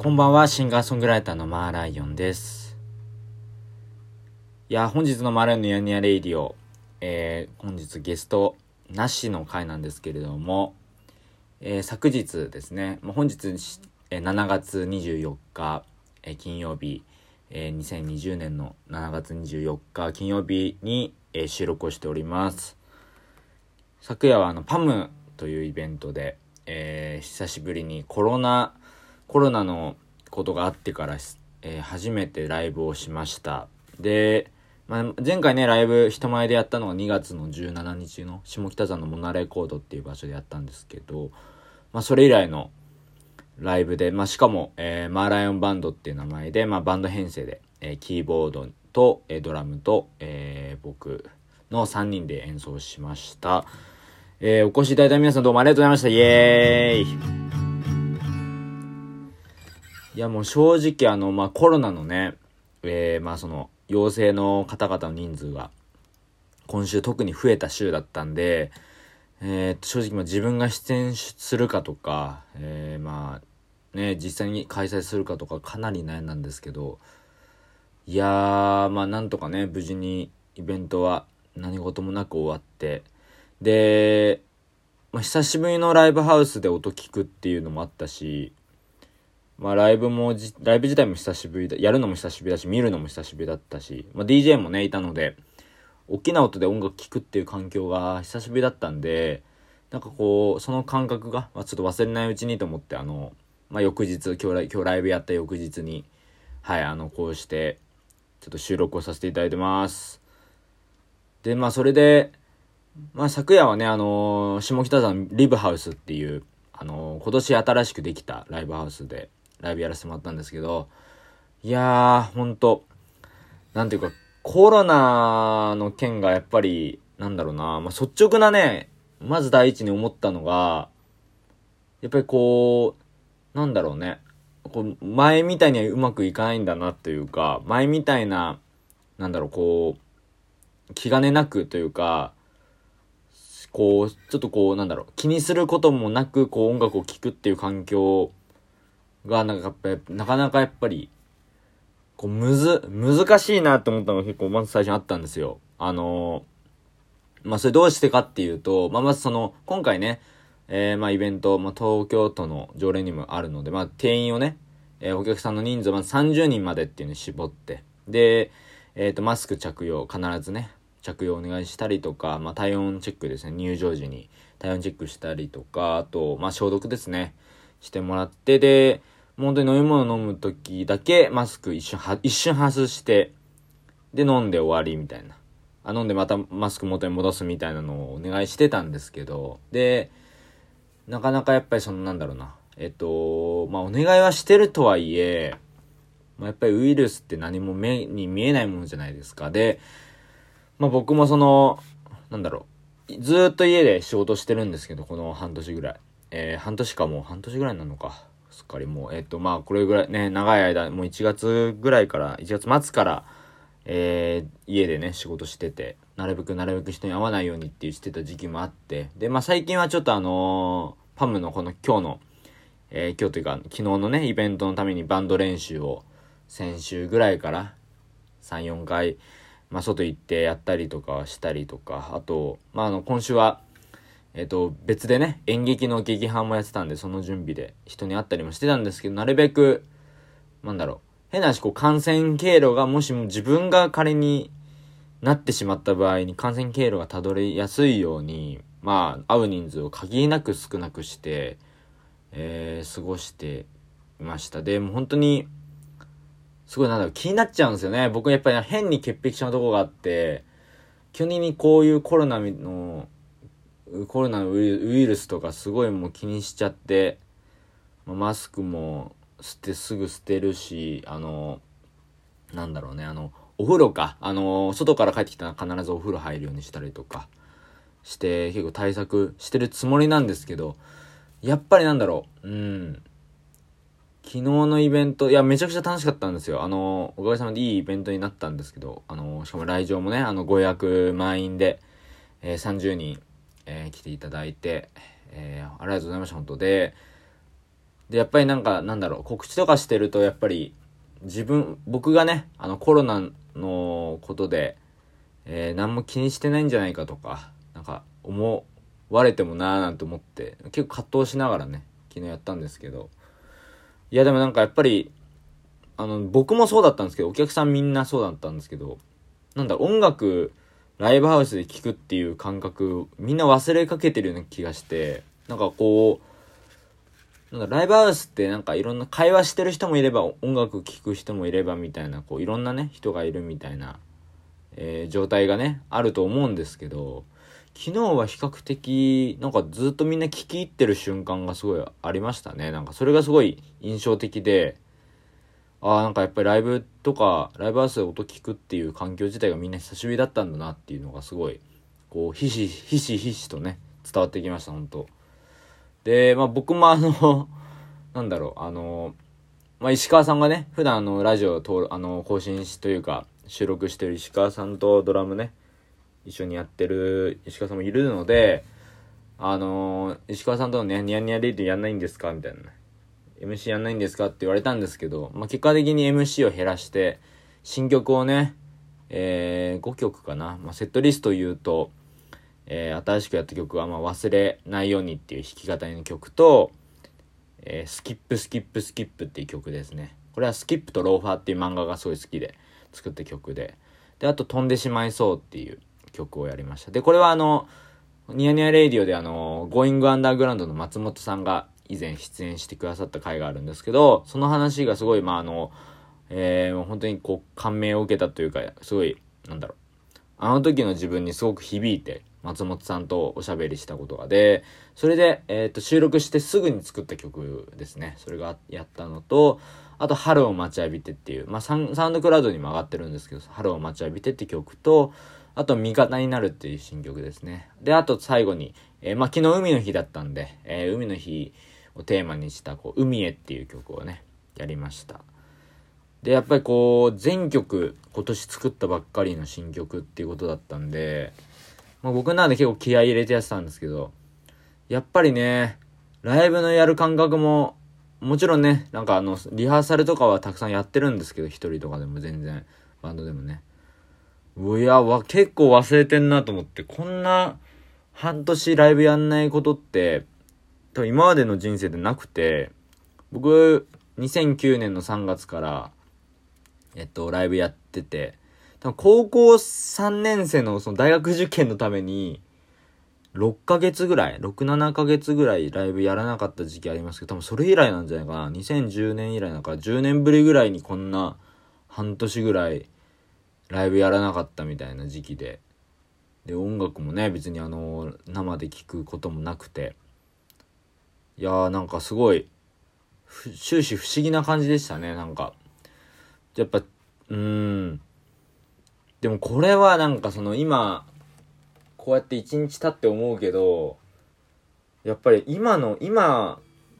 こんばんは、シンガーソングライターのマーライオンです。いや、本日のマーライオンのヤニヤレイディオ、えー、本日ゲストなしの回なんですけれども、えー、昨日ですね、まあ、本日、えー、7月24日、えー、金曜日、えー、2020年の7月24日金曜日に、えー、収録をしております。昨夜はあの、パムというイベントで、えー、久しぶりにコロナ、コロナのことがあってから、えー、初めてライブをしました。で、まあ、前回ね、ライブ人前でやったのが2月の17日の下北沢のモナレコードっていう場所でやったんですけど、まあ、それ以来のライブで、まあ、しかも、えー、マーライオンバンドっていう名前で、まあ、バンド編成で、えー、キーボードと、えー、ドラムと、えー、僕の3人で演奏しました。えー、お越しいただいた皆さんどうもありがとうございました。イエーイいやもう正直あの、まあ、コロナのね、えー、まあその、陽性の方々の人数が、今週特に増えた週だったんで、えー、正直ま自分が出演するかとか、えー、まあ、ね、実際に開催するかとかかなり悩んだんですけど、いやー、まあなんとかね、無事にイベントは何事もなく終わって、で、まあ、久しぶりのライブハウスで音聞くっていうのもあったし、まあライブもじ、ライブ自体も久しぶりだ、やるのも久しぶりだし、見るのも久しぶりだったし、まあ DJ もね、いたので、大きな音で音楽聴くっていう環境が久しぶりだったんで、なんかこう、その感覚が、まあ、ちょっと忘れないうちにと思って、あの、まあ翌日、今日ライ今日ライブやった翌日に、はい、あの、こうして、ちょっと収録をさせていただいてます。で、まあそれで、まあ昨夜はね、あの下北沢のリブハウスっていう、あの今年新しくできたライブハウスで、ライブやらせてもらったんですけど、いやー、ほんと、なんていうか、コロナの件がやっぱり、なんだろうな、まあ、率直なね、まず第一に思ったのが、やっぱりこう、なんだろうね、こう前みたいにはうまくいかないんだなというか、前みたいな、なんだろう、こう、気兼ねなくというか、こう、ちょっとこう、なんだろう、気にすることもなく、こう音楽を聴くっていう環境が、なんか、なかなかやっぱり、こう、むず、難しいなって思ったのが結構まず最初にあったんですよ。あのー、まあ、それどうしてかっていうと、まあ、まずその、今回ね、えー、まあ、イベント、まあ、東京都の条例にもあるので、まあ、定員をね、えー、お客さんの人数をまず30人までっていうのに絞って、で、えっ、ー、と、マスク着用、必ずね、着用お願いしたりとか、まあ、体温チェックですね、入場時に体温チェックしたりとか、あと、まあ、消毒ですね、してもらって、で、本当に飲み物飲む時だけマスク一瞬は、一瞬外して、で飲んで終わりみたいな。あ、飲んでまたマスク元に戻すみたいなのをお願いしてたんですけど、で、なかなかやっぱりそのなんだろうな。えっと、まあお願いはしてるとはいえ、まあやっぱりウイルスって何も目に見えないものじゃないですか。で、まあ僕もその、なんだろう。ずっと家で仕事してるんですけど、この半年ぐらい。えー、半年かもう半年ぐらいなのか。すっかりもう、えっ、ー、と、まあ、これぐらいね、長い間、もう1月ぐらいから、1月末から、えー、家でね、仕事してて、なるべくなるべく人に会わないようにっていうしてた時期もあって、で、まあ、最近はちょっとあのー、パムのこの今日の、えー、今日というか、昨日のね、イベントのためにバンド練習を、先週ぐらいから、3、4回、まあ、外行ってやったりとかしたりとか、あと、まあ、あの、今週は、えっ、と、別でね、演劇の劇伴もやってたんで、その準備で人に会ったりもしてたんですけど、なるべく、なんだろう、変な話、こう、感染経路が、もしも自分が仮になってしまった場合に、感染経路がたどりやすいように、まあ、会う人数を限りなく少なくして、えー、過ごしていました。で、もう本当に、すごいなんだろう、気になっちゃうんですよね。僕やっぱり変に潔癖症なとこがあって、基本的にこういうコロナの、コロナのウイルスとかすごいもう気にしちゃって、マスクも捨て、すぐ捨てるし、あの、なんだろうね、あの、お風呂か。あの、外から帰ってきたら必ずお風呂入るようにしたりとかして、結構対策してるつもりなんですけど、やっぱりなんだろう、うん。昨日のイベント、いや、めちゃくちゃ楽しかったんですよ。あの、おかげさまでいいイベントになったんですけど、あの、しかも来場もね、あの、ご予約満員で、えー、30人、えー、来ていただいて、えー、ありがとうございました、本当で、で、やっぱりなんか、なんだろう、告知とかしてると、やっぱり、自分、僕がね、あの、コロナのことで、えー、何も気にしてないんじゃないかとか、なんか、思われてもなーなんて思って、結構葛藤しながらね、昨日やったんですけど、いや、でもなんかやっぱり、あの、僕もそうだったんですけど、お客さんみんなそうだったんですけど、なんだろう、音楽、ライブハウスで聴くっていう感覚、みんな忘れかけてるような気がして、なんかこう、なんかライブハウスってなんかいろんな会話してる人もいれば音楽聴く人もいればみたいな、こういろんなね、人がいるみたいな、えー、状態がね、あると思うんですけど、昨日は比較的、なんかずっとみんな聞き入ってる瞬間がすごいありましたね。なんかそれがすごい印象的で、ああ、なんかやっぱりライブとか、ライブハウスで音聞くっていう環境自体がみんな久しぶりだったんだなっていうのがすごい、こう、ひしひしひしとね、伝わってきました、本当で、まあ僕もあの なんだろう、あの、まあ石川さんがね、普段あの、ラジオを、あの、更新しというか、収録してる石川さんとドラムね、一緒にやってる石川さんもいるので、あの石川さんとのね、ニヤニヤレイディやんないんですかみたいな、ね。MC やんないんですかって言われたんですけど、まあ、結果的に MC を減らして、新曲をね、えー、5曲かな。まあ、セットリストを言うと、えー、新しくやった曲は、まあ、忘れないようにっていう弾き語りの曲と、えー、スキップスキップスキップっていう曲ですね。これはスキップとローファーっていう漫画がすごい好きで作った曲で。で、あと飛んでしまいそうっていう曲をやりました。で、これはあの、ニヤニヤレイディオであの、ゴーイングアンダーグラウンドの松本さんが以前出演してくださった回があるんですけど、その話がすごい、まあ、あの、えー、本当にこう、感銘を受けたというか、すごい、なんだろう。あの時の自分にすごく響いて、松本さんとおしゃべりしたことが。で、それで、えっ、ー、と、収録してすぐに作った曲ですね。それがやったのと、あと、春を待ちわびてっていう、まあサウンドクラウドにも上がってるんですけど、春を待ちわびてって曲と、あと、味方になるっていう新曲ですね。で、あと最後に、えー、まあ昨日海の日だったんで、えー、海の日をテーマにしたこう「海へ」っていう曲をねやりました。でやっぱりこう全曲今年作ったばっかりの新曲っていうことだったんで、まあ、僕なんで結構気合い入れてやってたんですけどやっぱりねライブのやる感覚ももちろんねなんかあのリハーサルとかはたくさんやってるんですけど一人とかでも全然バンドでもね。うやわ結構忘れてんなと思ってこんな半年ライブやんないことって多分今までの人生でなくて、僕、2009年の3月から、えっと、ライブやってて、多分高校3年生のその大学受験のために、6ヶ月ぐらい、6、7ヶ月ぐらいライブやらなかった時期ありますけど、多分それ以来なんじゃないかな。2010年以来だか10年ぶりぐらいにこんな半年ぐらいライブやらなかったみたいな時期で。で、音楽もね、別にあの、生で聴くこともなくて。いやーなんかすごい、終始不思議な感じでしたね、なんか。やっぱ、うーん。でもこれはなんかその今、こうやって一日経って思うけど、やっぱり今の、今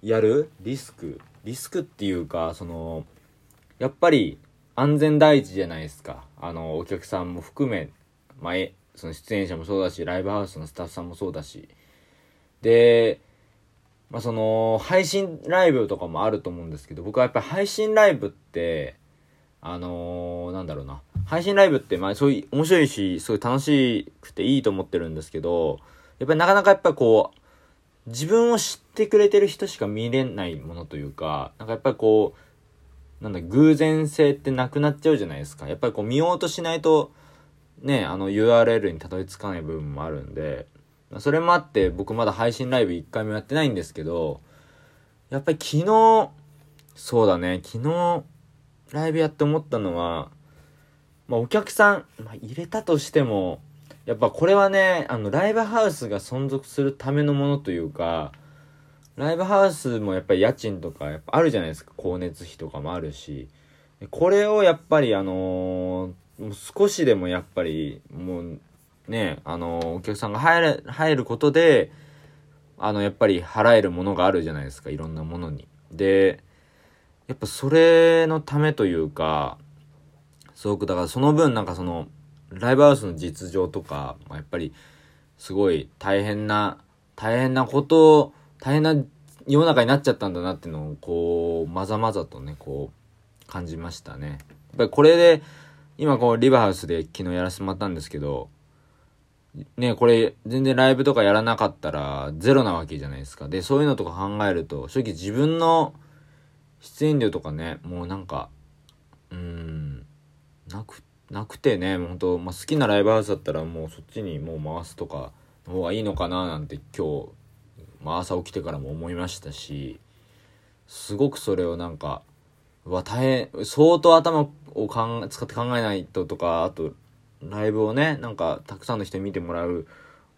やるリスク、リスクっていうか、その、やっぱり安全第一じゃないですか。あの、お客さんも含め、まあ、その出演者もそうだし、ライブハウスのスタッフさんもそうだし。で、まあその、配信ライブとかもあると思うんですけど、僕はやっぱり配信ライブって、あのー、なんだろうな。配信ライブって、まあそういう面白いし、すごい楽しくていいと思ってるんですけど、やっぱりなかなかやっぱこう、自分を知ってくれてる人しか見れないものというか、なんかやっぱりこう、なんだ、偶然性ってなくなっちゃうじゃないですか。やっぱりこう見ようとしないと、ね、あの URL にたどり着かない部分もあるんで、それもあって僕まだ配信ライブ1回もやってないんですけど、やっぱり昨日、そうだね、昨日ライブやって思ったのは、まあお客さん、まあ、入れたとしても、やっぱこれはね、あのライブハウスが存続するためのものというか、ライブハウスもやっぱり家賃とかやっぱあるじゃないですか。光熱費とかもあるし。これをやっぱりあのー、少しでもやっぱりもうね、あの、お客さんが入る、入ることで、あの、やっぱり払えるものがあるじゃないですか、いろんなものに。で、やっぱそれのためというか、すごく、だからその分なんかその、ライブハウスの実情とか、まあ、やっぱり、すごい大変な、大変なこと、大変な世の中になっちゃったんだなっていうのを、こう、まざまざとね、こう、感じましたね。やっぱりこれで、今こう、リバーハウスで昨日やらせてもらったんですけど、ね、これ、全然ライブとかやらなかったら、ゼロなわけじゃないですか。で、そういうのとか考えると、正直自分の出演料とかね、もうなんか、うん、なく、なくてね、本当まあ、好きなライブハウスだったらもうそっちにもう回すとかの方がいいのかななんて今日、まあ、朝起きてからも思いましたし、すごくそれをなんか、うわ、大変、相当頭をかん使って考えないととか、あと、ライブをね、なんか、たくさんの人に見てもらう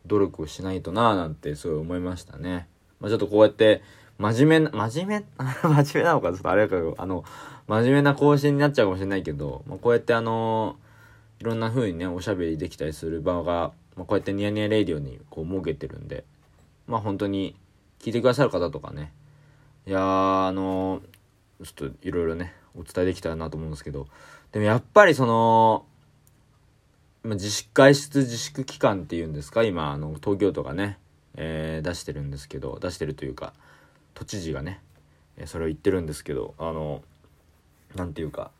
努力をしないとなぁなんてすごい思いましたね。まあ、ちょっとこうやって、真面目な、真面目、真面目なのかちょっとあれかあの、真面目な更新になっちゃうかもしれないけど、まあ、こうやってあのいろんな風にね、おしゃべりできたりする場が、まあ、こうやってニヤニヤレイディオにこう設けてるんで、まあ本当に聞いてくださる方とかね、いやー、あのー、ちょっといろいろね、お伝えできたらなと思うんですけど、でもやっぱりその、ま自粛、外出自粛期間っていうんですか、今、あの、東京都がね、えー、出してるんですけど、出してるというか、都知事がね、それを言ってるんですけど、あの、なんていうか、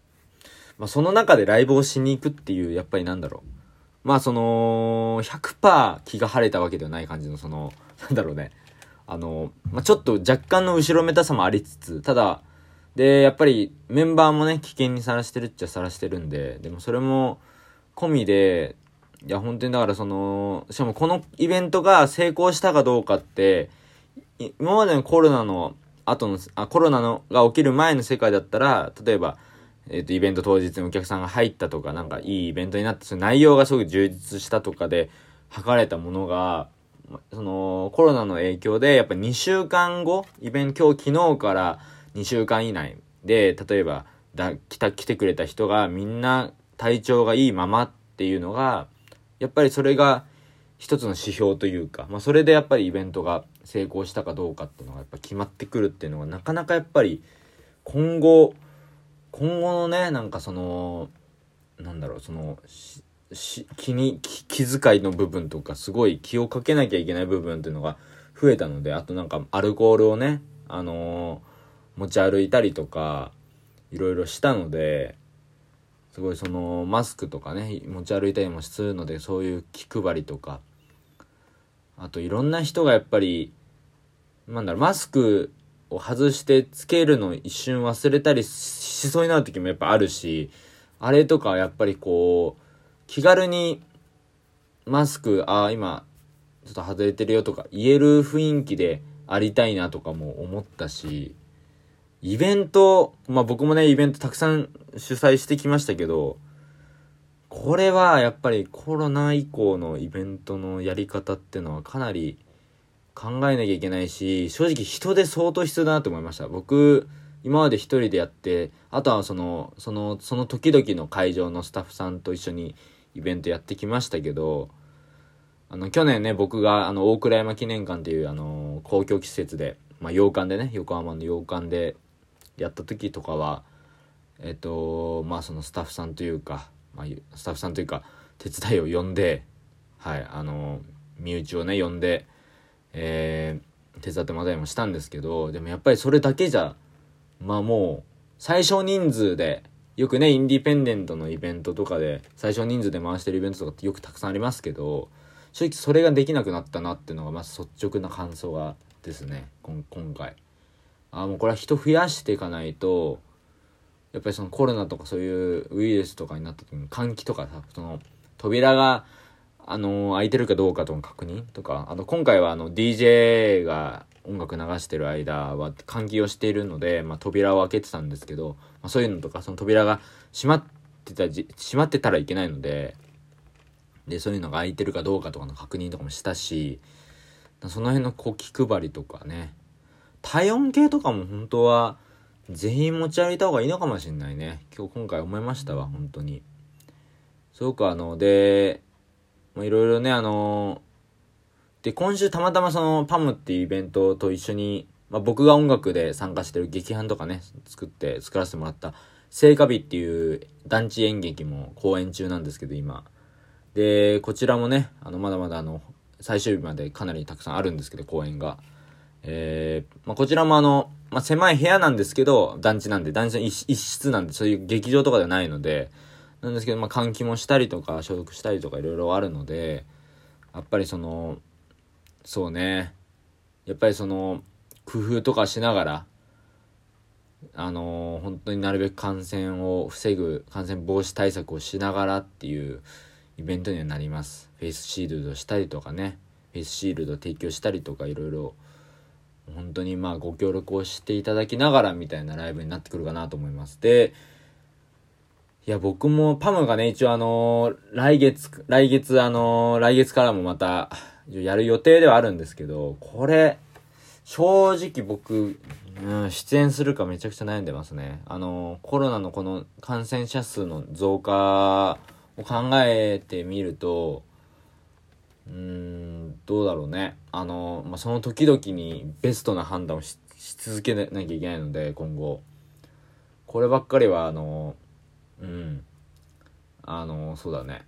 まあ、その中でライブをしに行くっていう、やっぱりなんだろう。まあ、その、100%気が晴れたわけではない感じの、その、なんだろうね。あの、まあ、ちょっと若干の後ろめたさもありつつ、ただ、で、やっぱりメンバーもね、危険にさらしてるっちゃさらしてるんで、でもそれも込みで、いや、本当にだからその、しかもこのイベントが成功したかどうかって、今までのコロナの後の、あ、コロナのが起きる前の世界だったら、例えば、えっ、ー、と、イベント当日にお客さんが入ったとか、なんかいいイベントになって、その内容がすごく充実したとかで、測れたものが、その、コロナの影響で、やっぱ2週間後、イベント、今日昨日から2週間以内で、例えば、だ、来た、来てくれた人がみんな体調がいいままっていうのが、やっぱりそれが一つの指標というか、まあそれでやっぱりイベントが成功したかどうかっていうのがやっぱ決まってくるっていうのがなかなかやっぱり今後、今後のね、なんかその、なんだろう、その、し気に気遣いの部分とかすごい気をかけなきゃいけない部分っていうのが増えたのであとなんかアルコールをねあのー、持ち歩いたりとかいろいろしたのですごいそのマスクとかね持ち歩いたりもするのでそういう気配りとか。あといろんな人がやっぱりなんだろうマスクを外してつけるの一瞬忘れたりしそうになる時もやっぱあるしあれとかやっぱりこう気軽にマスク、ああ、今、ちょっと外れてるよとか言える雰囲気でありたいなとかも思ったし、イベント、まあ僕もね、イベントたくさん主催してきましたけど、これはやっぱりコロナ以降のイベントのやり方ってのはかなり考えなきゃいけないし、正直人で相当必要だなと思いました。僕、今まで一人でやって、あとはその、その、その時々の会場のスタッフさんと一緒にイベントやってきましたけど、あの、去年ね、僕が、あの、大倉山記念館っていう、あの、公共施設で、まあ、洋館でね、横浜の洋館でやった時とかは、えっ、と、まあ、そのスタッフさんというか、まあ、スタッフさんというか、手伝いを呼んで、はい、あの、身内をね、呼んで、えー、手伝ってもらったりもしたんですけど、でもやっぱりそれだけじゃ、まあもう、最小人数で、よくね、インディペンデントのイベントとかで、最小人数で回してるイベントとかってよくたくさんありますけど、正直それができなくなったなっていうのが、まず率直な感想がですね、今回。あ、もうこれは人増やしていかないと、やっぱりそのコロナとかそういうウイルスとかになった時に換気とかさ、その扉が、あのー、開いてるかどうかとの確認とか、あの、今回はあの DJ が音楽流してる間は換気をしているので、まあ、扉を開けてたんですけど、まあ、そういうのとか、その扉が閉まってたじ、閉まってたらいけないので、で、そういうのが開いてるかどうかとかの確認とかもしたし、その辺のこう気配りとかね、体温計とかも本当は全員持ち歩いた方がいいのかもしれないね。今日今回思いましたわ、本当に。すごくあの、で、いろいろね、あの、で、今週たまたまそのパムっていうイベントと一緒に、まあ、僕が音楽で参加してる劇伴とかね、作って、作らせてもらった聖火日っていう団地演劇も公演中なんですけど、今。で、こちらもね、あの、まだまだあの、最終日までかなりたくさんあるんですけど、公演が。えー、まあ、こちらもあの、まあ、狭い部屋なんですけど、団地なんで、団地の一室なんで、そういう劇場とかではないので、なんですけど、まあ、換気もしたりとか、消毒したりとかいろいろあるので、やっぱりその、そうね、やっぱりその、工夫とかしながら、あのー、本当になるべく感染を防ぐ、感染防止対策をしながらっていうイベントにはなります。フェイスシールドしたりとかね、フェイスシールド提供したりとかいろいろ、本当にまあご協力をしていただきながらみたいなライブになってくるかなと思います。で、いや、僕もパムがね、一応あの、来月、来月あの、来月からもまた、やる予定ではあるんですけど、これ、正直僕、うん、出演するかめちゃくちゃ悩んでますね。あの、コロナのこの感染者数の増加を考えてみると、うーん、どうだろうね。あの、まあ、その時々にベストな判断をし続けなきゃいけないので、今後。こればっかりは、あの、うん。あの、そうだね。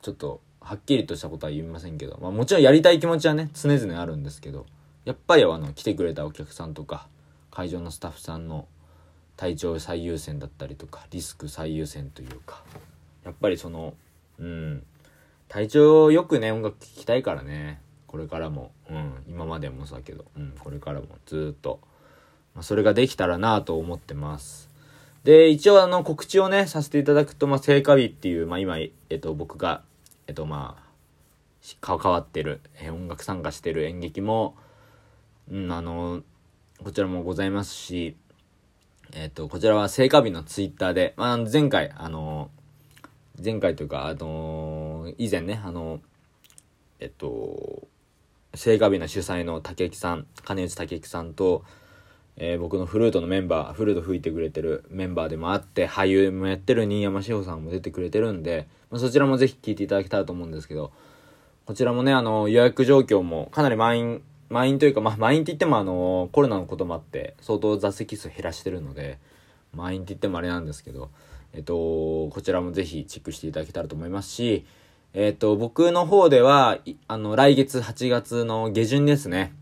ちょっと、はっきりとしたことは言いませんけど、まあもちろんやりたい気持ちはね、常々あるんですけど、やっぱりあの、来てくれたお客さんとか、会場のスタッフさんの体調最優先だったりとか、リスク最優先というか、やっぱりその、うん、体調よくね、音楽聴きたいからね、これからも、うん、今までもそうだけど、うん、これからもずっと、まあ、それができたらなと思ってます。で、一応あの告知をね、させていただくと、まあ、聖火日っていう、まあ今、えっと、僕が、えっとまあ、関わってる、え音楽参加してる演劇も、うん、あの、こちらもございますし、えっと、こちらは聖火日のツイッターで、まあ、前回、あの、前回というか、あのー、以前ね、あのー、えっと、聖火日の主催の竹木さん、金内竹木さんと、えー、僕のフルートのメンバー、フルート吹いてくれてるメンバーでもあって、俳優もやってる新山志保さんも出てくれてるんで、まあ、そちらもぜひ聞いていただきたいと思うんですけど、こちらもね、あの、予約状況もかなり満員、満員というか、まあ、満員って言ってもあの、コロナのこともあって、相当座席数減らしてるので、満員って言ってもあれなんですけど、えっと、こちらもぜひチェックしていただけたらと思いますし、えっと、僕の方では、あの、来月8月の下旬ですね。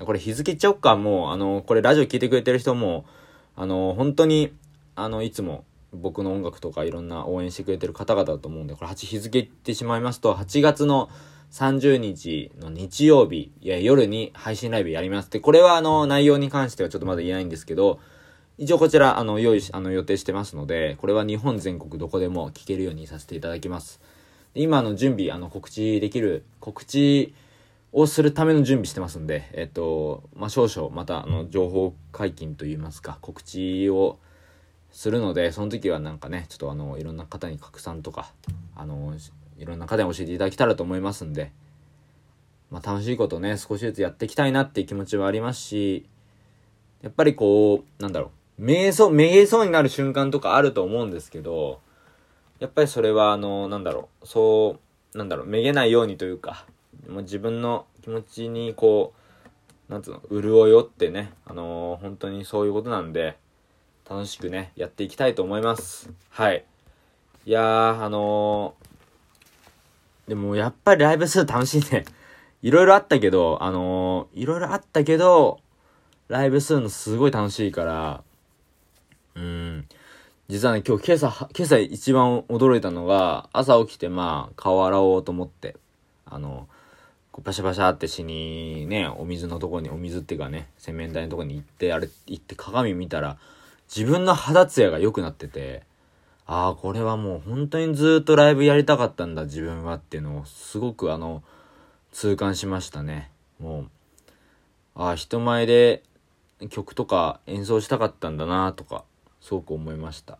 これ日付言っちゃおっか、もう、あの、これラジオ聞いてくれてる人も、あの、本当に、あの、いつも僕の音楽とかいろんな応援してくれてる方々だと思うんで、これ8日付言ってしまいますと、8月の30日の日曜日、いや、夜に配信ライブやります。で、これはあの、内容に関してはちょっとまだ言えないんですけど、一応こちら、あの、用意し、あの、予定してますので、これは日本全国どこでも聞けるようにさせていただきます。今の準備、あの、告知できる、告知をするための準備してますんで、えっと、まあ、少々、また、あの、情報解禁といいますか、告知をするので、その時はなんかね、ちょっとあの、いろんな方に拡散とか、あの、いろんな方に教えていただけたらと思いますんで、まあ、楽しいことね、少しずつやっていきたいなっていう気持ちはありますし、やっぱりこう、なんだろう、めげそう、めげそうになる瞬間とかあると思うんですけど、やっぱりそれは、あの、なんだろう、そう、なんだろう、めげないようにというか、もう自分の気持ちにこう、なんつうの、潤いをってね、あのー、本当にそういうことなんで、楽しくね、やっていきたいと思います。はい。いやー、あのー、でもやっぱりライブする楽しいね。いろいろあったけど、あのー、いろいろあったけど、ライブするのすごい楽しいから、うん。実はね、今日今朝、今朝一番驚いたのが、朝起きてまあ、顔洗おうと思って、あの、こうパシャパシャってしにね、お水のとこに、お水っていうかね、洗面台のとこに行って、あれ、行って鏡見たら、自分の肌ツヤが良くなってて、ああ、これはもう本当にずっとライブやりたかったんだ、自分はっていうのを、すごくあの、痛感しましたね。もう、ああ、人前で曲とか演奏したかったんだなとか、すごく思いました。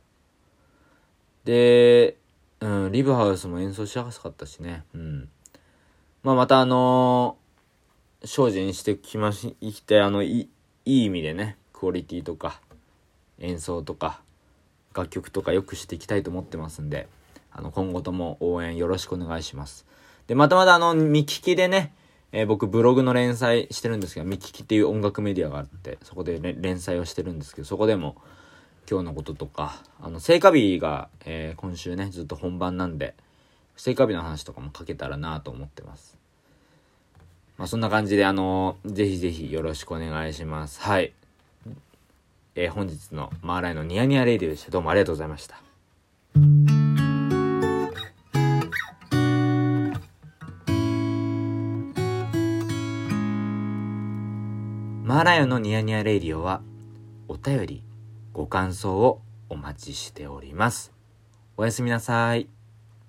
で、うん、リブハウスも演奏しやすかったしね。うん。まあ、またあのー、精進してきまし、生きて、あの、いいい意味でね、クオリティとか、演奏とか、楽曲とか良くしていきたいと思ってますんで、あの、今後とも応援よろしくお願いします。で、またまたあの、見聞きでね、えー、僕ブログの連載してるんですけど、見聞きっていう音楽メディアがあって、そこで連載をしてるんですけど、そこでも今日のこととか、あの、聖火日が、えー、今週ね、ずっと本番なんで、聖火日の話とかも書けたらなと思ってます。まあ、そんな感じで、あのー、ぜひぜひよろしくお願いします。はい。えー、本日のマーライのニヤニヤレイディオでした。どうもありがとうございました。マーライオンのニヤニヤレイディオは、お便り、ご感想をお待ちしております。おやすみなさい。